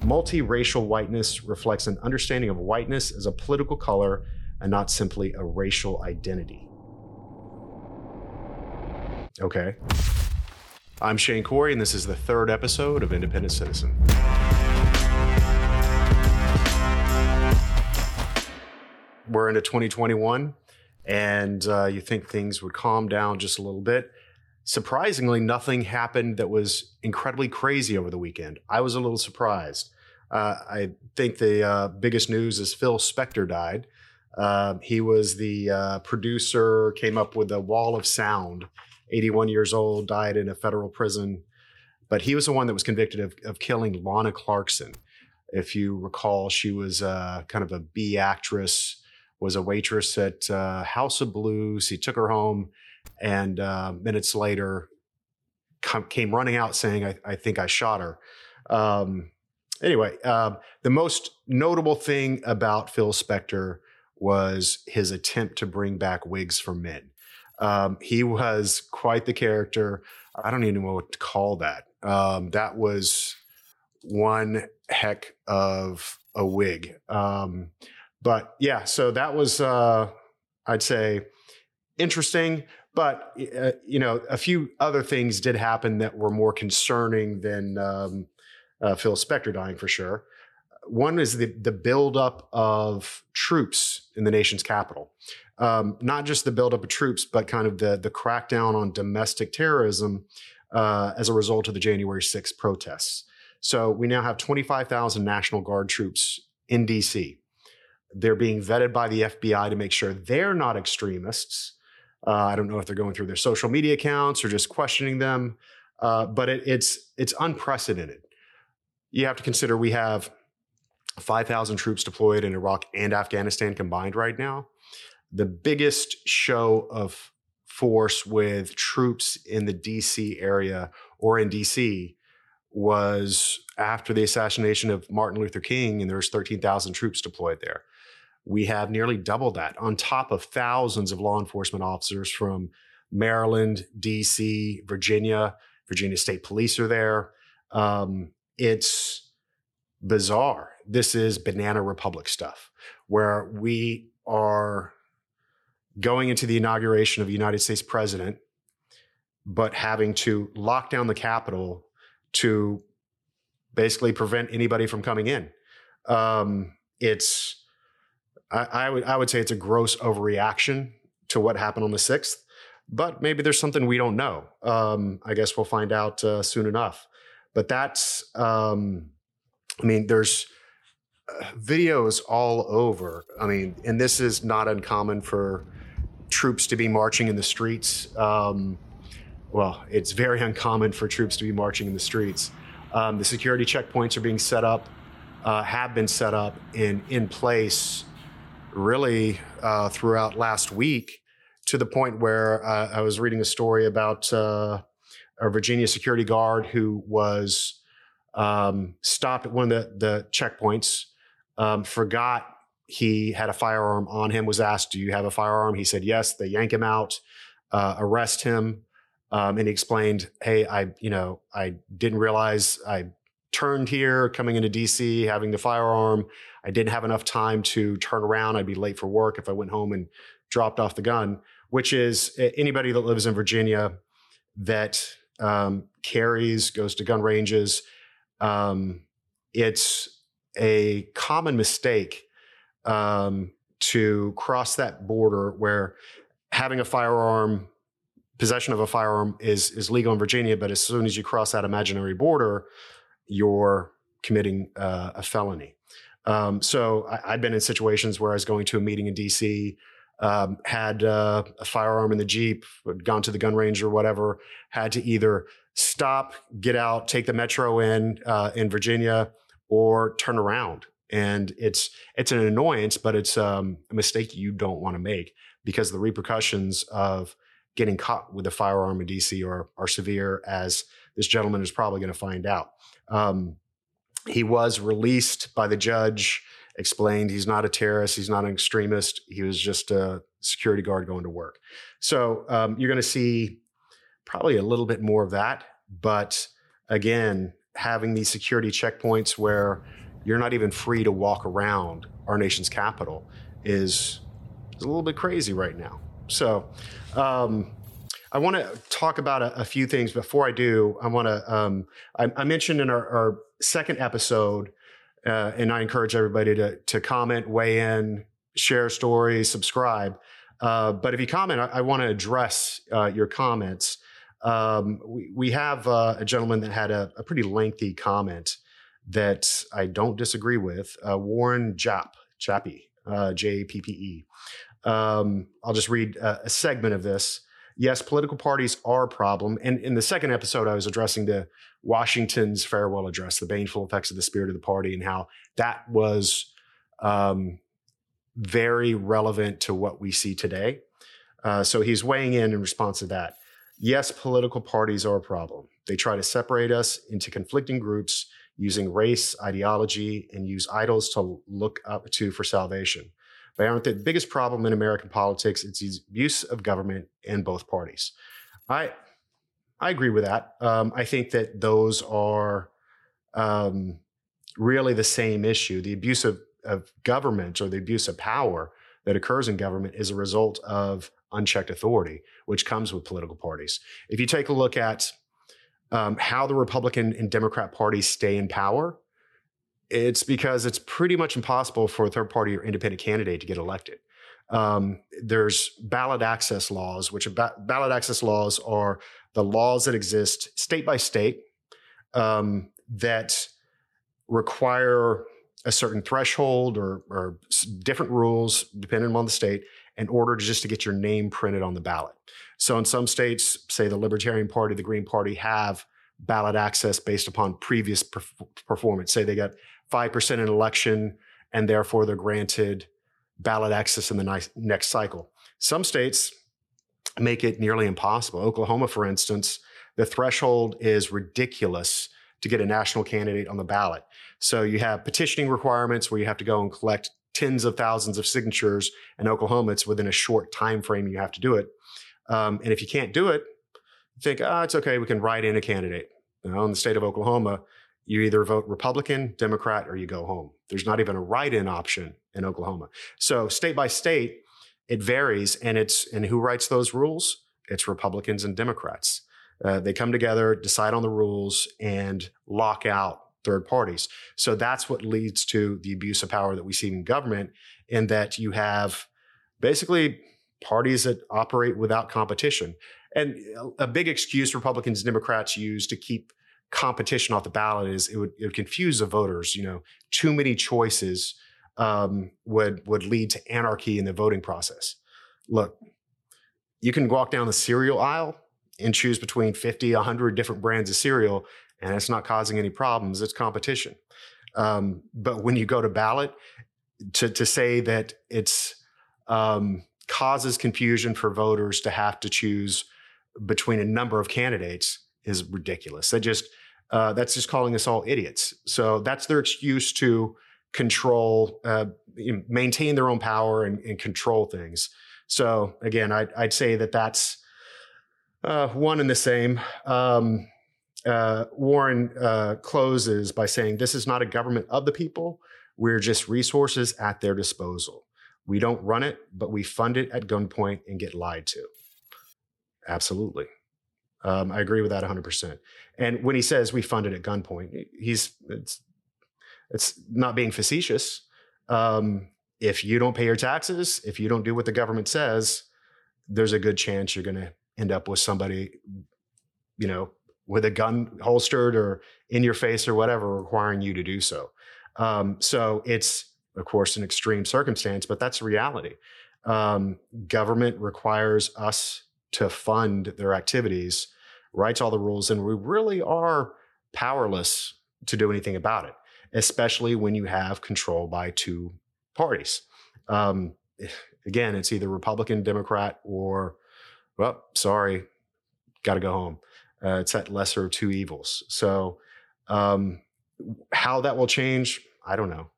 Multiracial whiteness reflects an understanding of whiteness as a political color and not simply a racial identity. Okay. I'm Shane Cory, and this is the third episode of Independent Citizen. We're into 2021, and uh, you think things would calm down just a little bit. Surprisingly, nothing happened that was incredibly crazy over the weekend. I was a little surprised. Uh, I think the uh, biggest news is Phil Spector died. Uh, he was the uh, producer, came up with the Wall of Sound 81 years old, died in a federal prison. But he was the one that was convicted of, of killing Lana Clarkson. If you recall, she was uh, kind of a B actress, was a waitress at uh, House of Blues. He took her home, and uh, minutes later, com- came running out saying, I, I, think I shot her." Um, anyway, um, the most notable thing about Phil Spector was his attempt to bring back wigs for men. Um, he was quite the character. I don't even know what to call that. Um, that was one heck of a wig. Um, but yeah, so that was, uh, I'd say, interesting. But uh, you know, a few other things did happen that were more concerning than um, uh, Phil Spector dying for sure. One is the the buildup of troops in the nation's capital um, not just the buildup of troops, but kind of the the crackdown on domestic terrorism uh, as a result of the January 6th protests. So we now have 25,000 National Guard troops in DC. They're being vetted by the FBI to make sure they're not extremists. Uh, I don't know if they're going through their social media accounts or just questioning them, uh, but it, it's it's unprecedented. You have to consider we have 5,000 troops deployed in Iraq and Afghanistan combined right now the biggest show of force with troops in the DC area or in DC was after the assassination of Martin Luther King, and there was 13,000 troops deployed there. We have nearly double that on top of thousands of law enforcement officers from Maryland, DC, Virginia. Virginia State Police are there. Um, it's bizarre. This is banana republic stuff where we are going into the inauguration of the United States president, but having to lock down the Capitol to basically prevent anybody from coming in. Um, it's, I, I, would, I would say it's a gross overreaction to what happened on the 6th, but maybe there's something we don't know. Um, I guess we'll find out uh, soon enough. But that's, um, I mean, there's, uh, videos all over. I mean, and this is not uncommon for troops to be marching in the streets. Um, well, it's very uncommon for troops to be marching in the streets. Um, the security checkpoints are being set up, uh, have been set up in in place, really uh, throughout last week, to the point where uh, I was reading a story about uh, a Virginia security guard who was um, stopped at one of the, the checkpoints, um, forgot he had a firearm on him, was asked, Do you have a firearm? He said, Yes. They yank him out, uh, arrest him. Um, and he explained, Hey, I, you know, I didn't realize I turned here coming into DC having the firearm. I didn't have enough time to turn around. I'd be late for work if I went home and dropped off the gun, which is anybody that lives in Virginia that um, carries, goes to gun ranges. Um, it's a common mistake um, to cross that border where having a firearm, possession of a firearm is is legal in Virginia, but as soon as you cross that imaginary border, you're committing uh, a felony. Um, so I, have been in situations where I was going to a meeting in DC, um, had uh, a firearm in the Jeep, gone to the gun range or whatever, had to either stop, get out, take the metro in uh, in Virginia, or turn around and it's it's an annoyance, but it's um, a mistake you don't want to make because the repercussions of getting caught with a firearm in DC are are severe, as this gentleman is probably going to find out. Um, he was released by the judge. Explained he's not a terrorist, he's not an extremist. He was just a security guard going to work. So um, you're going to see probably a little bit more of that, but again, having these security checkpoints where you're not even free to walk around our nation's capital is, is a little bit crazy right now. So, um, I want to talk about a, a, few things. Before I do, I want to. Um, I, I, mentioned in our, our second episode, uh, and I encourage everybody to to comment, weigh in, share stories, subscribe. Uh, but if you comment, I, I want to address uh, your comments. Um, we, we have uh, a gentleman that had a, a, pretty lengthy comment that I don't disagree with. Uh, Warren Japp, Chappie, uh, J P P E. Um, I'll just read a, a, segment of this. Yes, political parties are a problem. And in the second episode, I was addressing the Washington's farewell address, the baneful effects of the spirit of the party, and how that was um, very relevant to what we see today. Uh, so he's weighing in in response to that. Yes, political parties are a problem. They try to separate us into conflicting groups using race, ideology, and use idols to look up to for salvation. But aren't the biggest problem in American politics? It's the abuse of government in both parties. I I agree with that. Um, I think that those are um, really the same issue. The abuse of, of government or the abuse of power that occurs in government is a result of unchecked authority, which comes with political parties. If you take a look at um, how the Republican and Democrat parties stay in power, it's because it's pretty much impossible for a third party or independent candidate to get elected. Um, there's ballot access laws, which ba- ballot access laws are the laws that exist state by state um, that require a certain threshold or, or different rules depending on the state in order to just to get your name printed on the ballot. So in some states, say the Libertarian Party, the Green Party have ballot access based upon previous performance. Say they got 5% in election and therefore they're granted ballot access in the next cycle. Some states make it nearly impossible. Oklahoma, for instance, the threshold is ridiculous to get a national candidate on the ballot. So you have petitioning requirements where you have to go and collect tens of thousands of signatures. In Oklahoma, it's within a short time frame you have to do it. Um, and if you can't do it, think, ah, oh, it's okay, we can write in a candidate. You know, in the state of Oklahoma, you either vote Republican, Democrat, or you go home. There's not even a write-in option in Oklahoma. So state by state, it varies, and it's and who writes those rules? It's Republicans and Democrats. Uh, they come together, decide on the rules, and lock out third parties. So that's what leads to the abuse of power that we see in government, in that you have basically parties that operate without competition. And a big excuse Republicans and Democrats use to keep competition off the ballot is it would, it would confuse the voters. You know, too many choices um, would would lead to anarchy in the voting process. Look, you can walk down the cereal aisle and choose between 50, 100 different brands of cereal, and it's not causing any problems. It's competition. Um, but when you go to ballot, to, to say that it's um, causes confusion for voters to have to choose between a number of candidates is ridiculous. That just uh, that's just calling us all idiots. So that's their excuse to control, uh, maintain their own power and, and, control things. So again, I'd, I'd say that that's uh, one and the same. Um, uh, Warren uh, closes by saying, This is not a government of the people. We're just resources at their disposal. We don't run it, but we fund it at gunpoint and get lied to. Absolutely. Um, I agree with that 100%. And when he says we fund it at gunpoint, he's it's, it's not being facetious. Um, if you don't pay your taxes, if you don't do what the government says, there's a good chance you're going to end up with somebody, you know, with a gun holstered or in your face or whatever, requiring you to do so. Um, so it's, of course, an extreme circumstance, but that's reality. Um, government requires us to fund their activities, writes all the rules, and we really are powerless to do anything about it, especially when you have control by two parties. Um, again, it's either Republican, Democrat, or, well, sorry, got to go home. Uh, it's that lesser of two evils. So, um, how that will change, I don't know.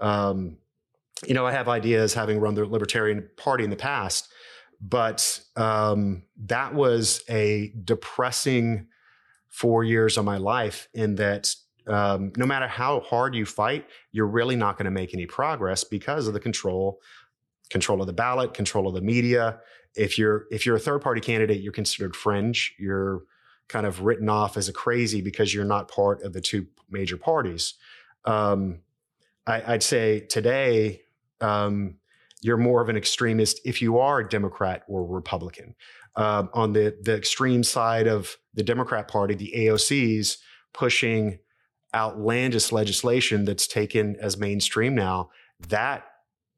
Um, you know, I have ideas having run the Libertarian Party in the past, but um, that was a depressing four years of my life in that um, no matter how hard you fight, you're really not going to make any progress because of the control control of the ballot, control of the media. If you're if you're a third party candidate, you're considered fringe. You're kind of written off as a crazy because you're not part of the two major parties. Um, I, would say today um, you're more of an extremist if you are a Democrat or Republican. Uh, on the the extreme side of the Democrat Party, the AOCs pushing outlandish legislation that's taken as mainstream now. That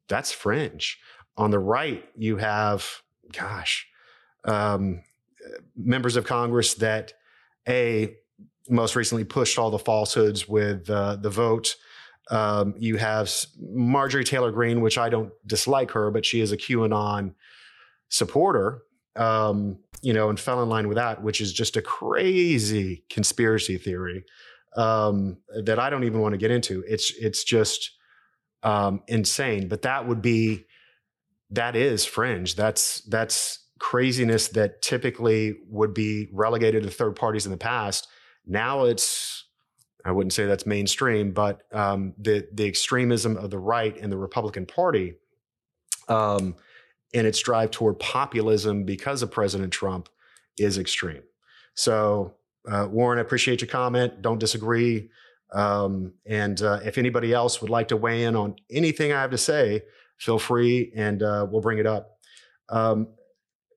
that's fringe. On the right, you have, gosh, um, members of Congress that a most recently pushed all the falsehoods with uh, the vote. Um, you have Marjorie Taylor Greene, which I don't dislike her, but she is a QAnon supporter, um, you know, and fell in line with that, which is just a crazy conspiracy theory um, that I don't even want to get into. It's it's just um, insane. But that would be that is fringe. That's that's craziness that typically would be relegated to third parties in the past. Now it's I wouldn't say that's mainstream, but um, the the extremism of the right and the Republican Party, um, and its drive toward populism because of President Trump, is extreme. So, uh, Warren, I appreciate your comment. Don't disagree. Um, and uh, if anybody else would like to weigh in on anything I have to say, feel free and uh, we'll bring it up. Um,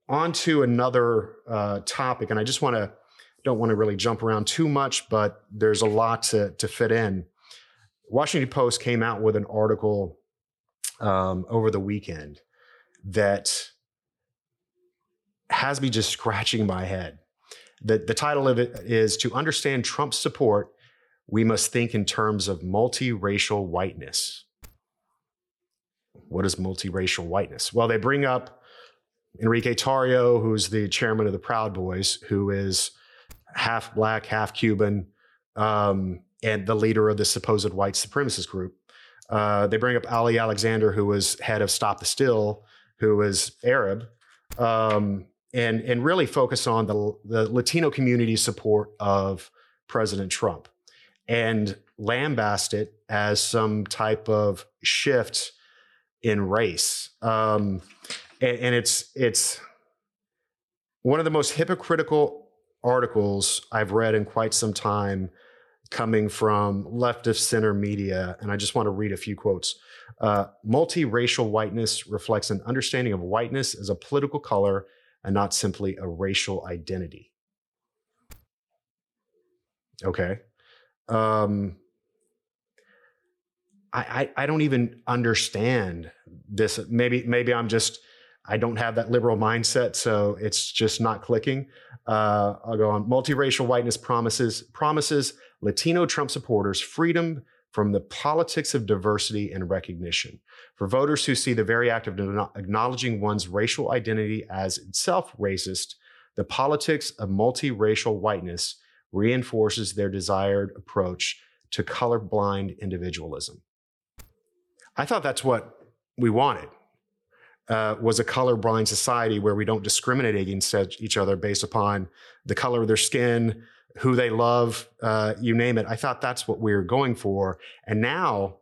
on to another uh, topic, and I just want to don't want to really jump around too much, but there's a lot to, to fit in. Washington Post came out with an article um, over the weekend that has me just scratching my head. The, the title of it is To Understand Trump's Support we must think in terms of multiracial whiteness. What is multiracial whiteness? Well, they bring up Enrique Tarrio, who's the chairman of the Proud Boys, who is half black, half Cuban, um, and the leader of the supposed white supremacist group. Uh, they bring up Ali Alexander, who was head of Stop the Steal, who was Arab, um, and and really focus on the the Latino community's support of President Trump and lambast it as some type of shift in race. Um, and, and it's it's one of the most hypocritical articles I've read in quite some time coming from leftist center media. And I just want to read a few quotes. Uh, multiracial whiteness reflects an understanding of whiteness as a political color and not simply a racial identity. Okay um, I, I, I don't even understand this. Maybe maybe I'm just I don't have that liberal mindset, so it's just not clicking. Uh, I'll go on. Multiracial whiteness promises promises Latino Trump supporters freedom from the politics of diversity and recognition. For voters who see the very act of acknowledging one's racial identity as itself racist, the politics of multiracial whiteness reinforces their desired approach to colorblind individualism. I thought that's what we wanted. Uh, was a colorblind society where we don't discriminate against each other based upon the color of their skin, who they love, uh, you name it. I thought that's what we were going for. And now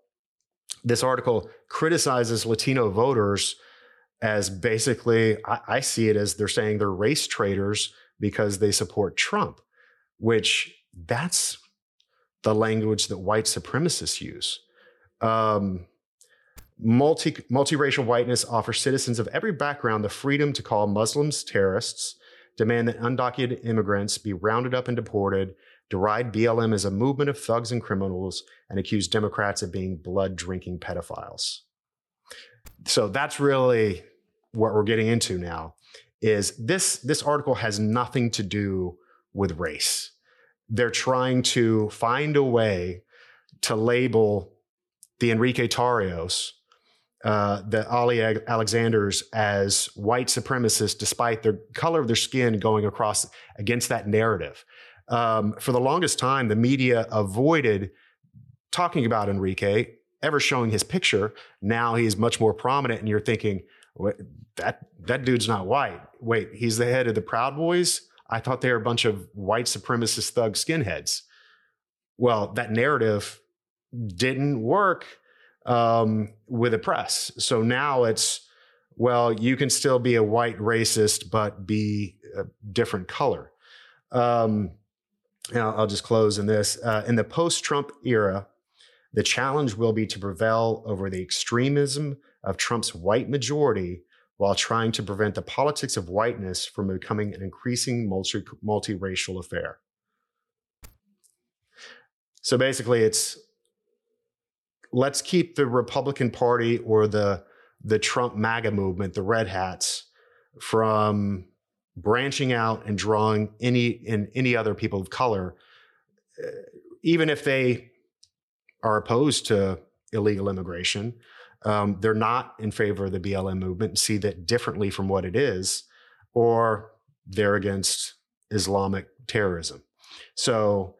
this article criticizes Latino voters as basically, I, I see it as they're saying they're race traitors because they support Trump which that's the language that white supremacists use. Um, multi multiracial whiteness offers citizens of every background the freedom to call Muslims terrorists, demand that undocumented immigrants be rounded up and deported, deride BLM as a movement of thugs and criminals, and accuse Democrats of being blood drinking pedophiles. So that's really what we're getting into now. Is this this article has nothing to do with race. They're trying to find a way to label the Enrique Tarrios, uh, the Ali Alexanders, as white supremacists, despite the color of their skin going across against that narrative. Um, for the longest time, the media avoided talking about Enrique, ever showing his picture. Now he's much more prominent, and you're thinking, that that dude's not white. Wait, he's the head of the Proud Boys. I thought they were a bunch of white supremacist thug skinheads. Well, that narrative didn't work um, with the press. So now it's, well, you can still be a white racist, but be a different color. Um, I'll just close in this. Uh, in the post Trump era, the challenge will be to prevail over the extremism of Trump's white majority while trying to prevent the politics of whiteness from becoming an increasing multi- multiracial affair. So basically, it's let's keep the Republican Party or the the Trump MAGA movement, the red hats, from branching out and drawing any in any other people of color, uh, even if they are opposed to illegal immigration, um, they're not in favor of the BLM movement and see that differently from what it is, or they're against Islamic terrorism. So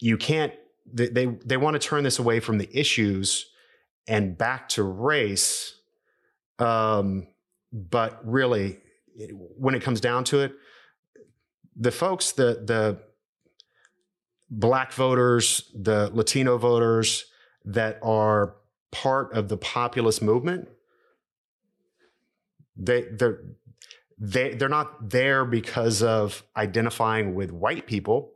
you can't. They they, they want to turn this away from the issues and back to race. Um, but really, when it comes down to it, the folks, the the black voters, the Latino voters that are part of the populist movement, they they're they they're not there because of identifying with white people.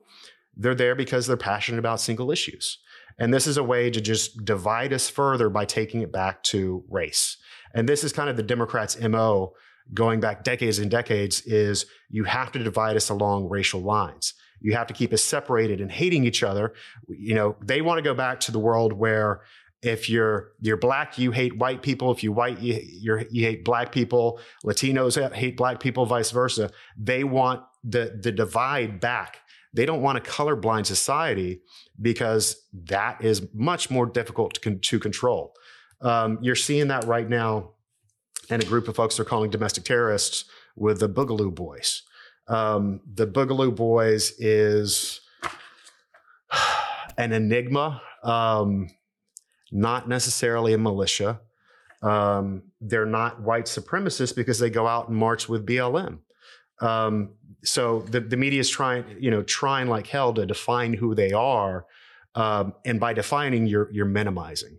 They're there because they're passionate about single issues. And this is a way to just divide us further by taking it back to race. And this is kind of the Democrats' MO going back decades and decades is you have to divide us along racial lines. You have to keep us separated and hating each other. You know, they want to go back to the world where if you're you're black, you hate white people. If you white, you you hate black people. Latinos hate black people, vice versa. They want the the divide back. They don't want a colorblind society because that is much more difficult to, con- to control. Um, you're seeing that right now and a group of folks they're calling domestic terrorists with the Boogaloo Boys. Um, the Boogaloo Boys is an enigma, um, not necessarily a militia. Um, they're not white supremacists because they go out and march with BLM. Um, so the, the media is trying, you know, trying like hell to define who they are, um, and by defining, you're you're minimizing.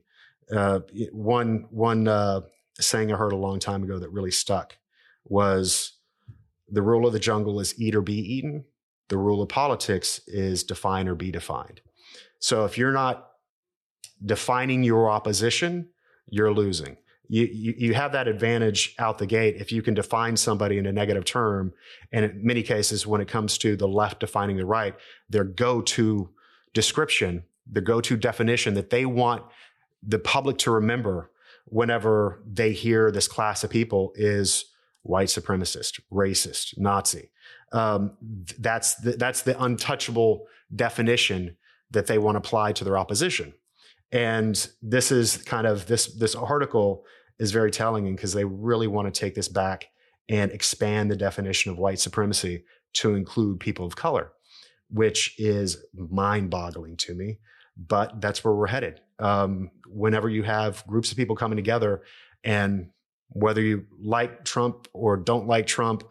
Uh, one one uh, saying I heard a long time ago that really stuck was the rule of the jungle is eat or be eaten. The rule of politics is define or be defined. So if you're not defining your opposition, you're losing. You, you, you have that advantage out the gate if you can define somebody in a negative term. And in many cases, when it comes to the left defining the right, their go to description, the go to definition that they want the public to remember whenever they hear this class of people is white supremacist, racist, Nazi. Um, that's the, that's the untouchable definition that they want to apply to their opposition. And this is kind of this this article is very telling because they really want to take this back and expand the definition of white supremacy to include people of color, which is mind-boggling to me. But that's where we're headed um, whenever you have groups of people coming together and whether you like Trump or don't like Trump,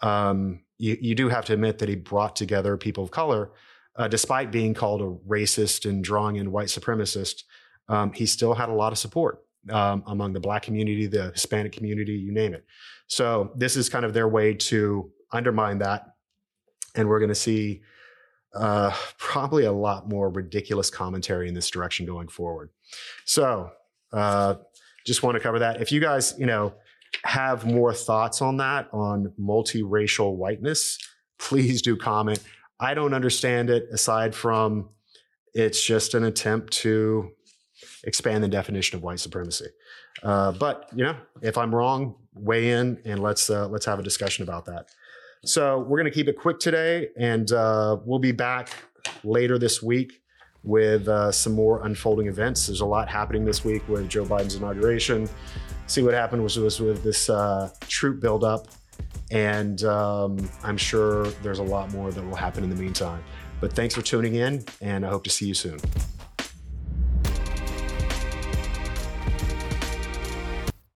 um, you, you, do have to admit that he brought together people of color, uh, despite being called a racist and drawing in white supremacist. Um, he still had a lot of support um, among the black community, the Hispanic community, you name it. So this is kind of their way to undermine that, and we're going to see uh, probably a lot more ridiculous commentary in this direction going forward. So, uh, just want to cover that. If you guys, you know, have more thoughts on that, on multiracial whiteness, please do comment. I don't understand it aside from it's just an attempt to expand the definition of white supremacy. Uh, but you know, if I'm wrong, weigh in and let's uh, let's have a discussion about that. So we're going to keep it quick today, and uh, we'll be back later this week with uh, some more unfolding events. There's a lot happening this week with Joe Biden's inauguration. See what happened was, was with this uh, troop buildup, and um, I'm sure there's a lot more that will happen in the meantime. But thanks for tuning in, and I hope to see you soon.